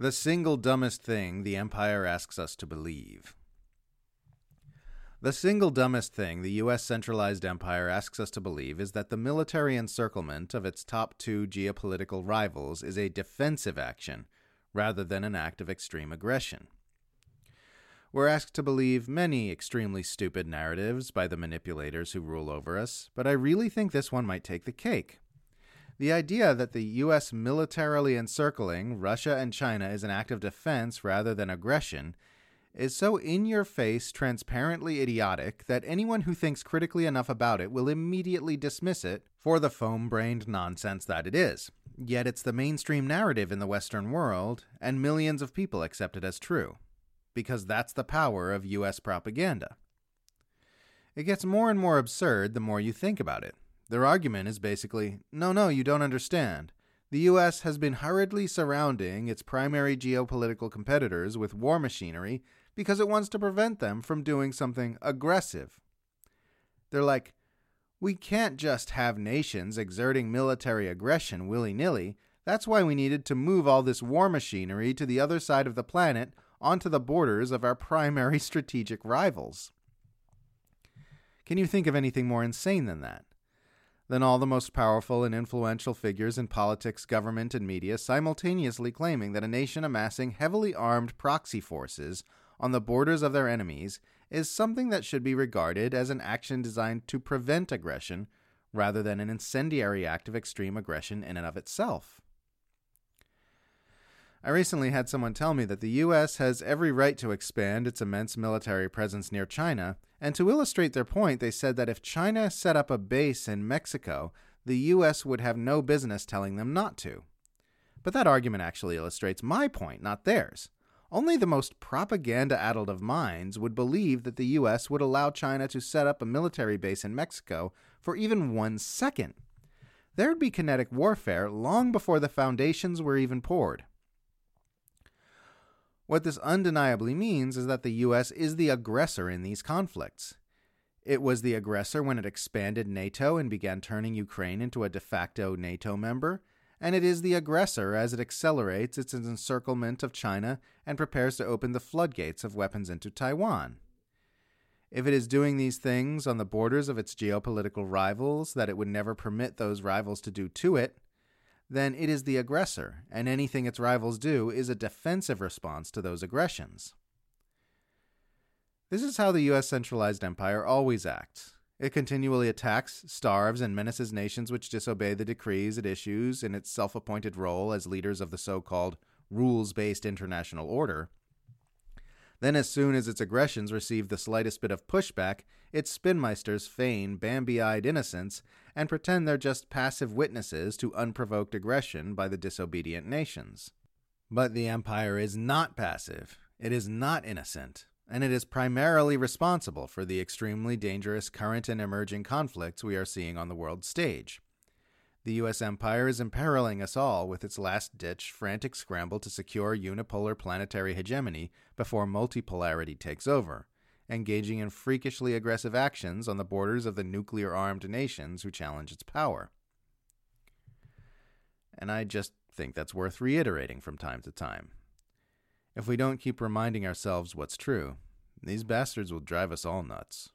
The single dumbest thing the Empire asks us to believe. The single dumbest thing the U.S. centralized empire asks us to believe is that the military encirclement of its top two geopolitical rivals is a defensive action rather than an act of extreme aggression. We're asked to believe many extremely stupid narratives by the manipulators who rule over us, but I really think this one might take the cake. The idea that the U.S. militarily encircling Russia and China is an act of defense rather than aggression is so in your face, transparently idiotic that anyone who thinks critically enough about it will immediately dismiss it for the foam brained nonsense that it is. Yet it's the mainstream narrative in the Western world, and millions of people accept it as true. Because that's the power of US propaganda. It gets more and more absurd the more you think about it. Their argument is basically no, no, you don't understand. The US has been hurriedly surrounding its primary geopolitical competitors with war machinery because it wants to prevent them from doing something aggressive. They're like, we can't just have nations exerting military aggression willy nilly. That's why we needed to move all this war machinery to the other side of the planet onto the borders of our primary strategic rivals. Can you think of anything more insane than that? Than all the most powerful and influential figures in politics, government, and media simultaneously claiming that a nation amassing heavily armed proxy forces on the borders of their enemies is something that should be regarded as an action designed to prevent aggression rather than an incendiary act of extreme aggression in and of itself. I recently had someone tell me that the U.S. has every right to expand its immense military presence near China, and to illustrate their point, they said that if China set up a base in Mexico, the U.S. would have no business telling them not to. But that argument actually illustrates my point, not theirs. Only the most propaganda addled of minds would believe that the U.S. would allow China to set up a military base in Mexico for even one second. There'd be kinetic warfare long before the foundations were even poured. What this undeniably means is that the US is the aggressor in these conflicts. It was the aggressor when it expanded NATO and began turning Ukraine into a de facto NATO member, and it is the aggressor as it accelerates its encirclement of China and prepares to open the floodgates of weapons into Taiwan. If it is doing these things on the borders of its geopolitical rivals that it would never permit those rivals to do to it, then it is the aggressor, and anything its rivals do is a defensive response to those aggressions. This is how the U.S. centralized empire always acts. It continually attacks, starves, and menaces nations which disobey the decrees it issues in its self appointed role as leaders of the so called rules based international order. Then, as soon as its aggressions receive the slightest bit of pushback, its spinmeisters feign Bambi eyed innocence and pretend they're just passive witnesses to unprovoked aggression by the disobedient nations. But the Empire is not passive, it is not innocent, and it is primarily responsible for the extremely dangerous current and emerging conflicts we are seeing on the world stage. The U.S. empire is imperiling us all with its last ditch, frantic scramble to secure unipolar planetary hegemony before multipolarity takes over, engaging in freakishly aggressive actions on the borders of the nuclear armed nations who challenge its power. And I just think that's worth reiterating from time to time. If we don't keep reminding ourselves what's true, these bastards will drive us all nuts.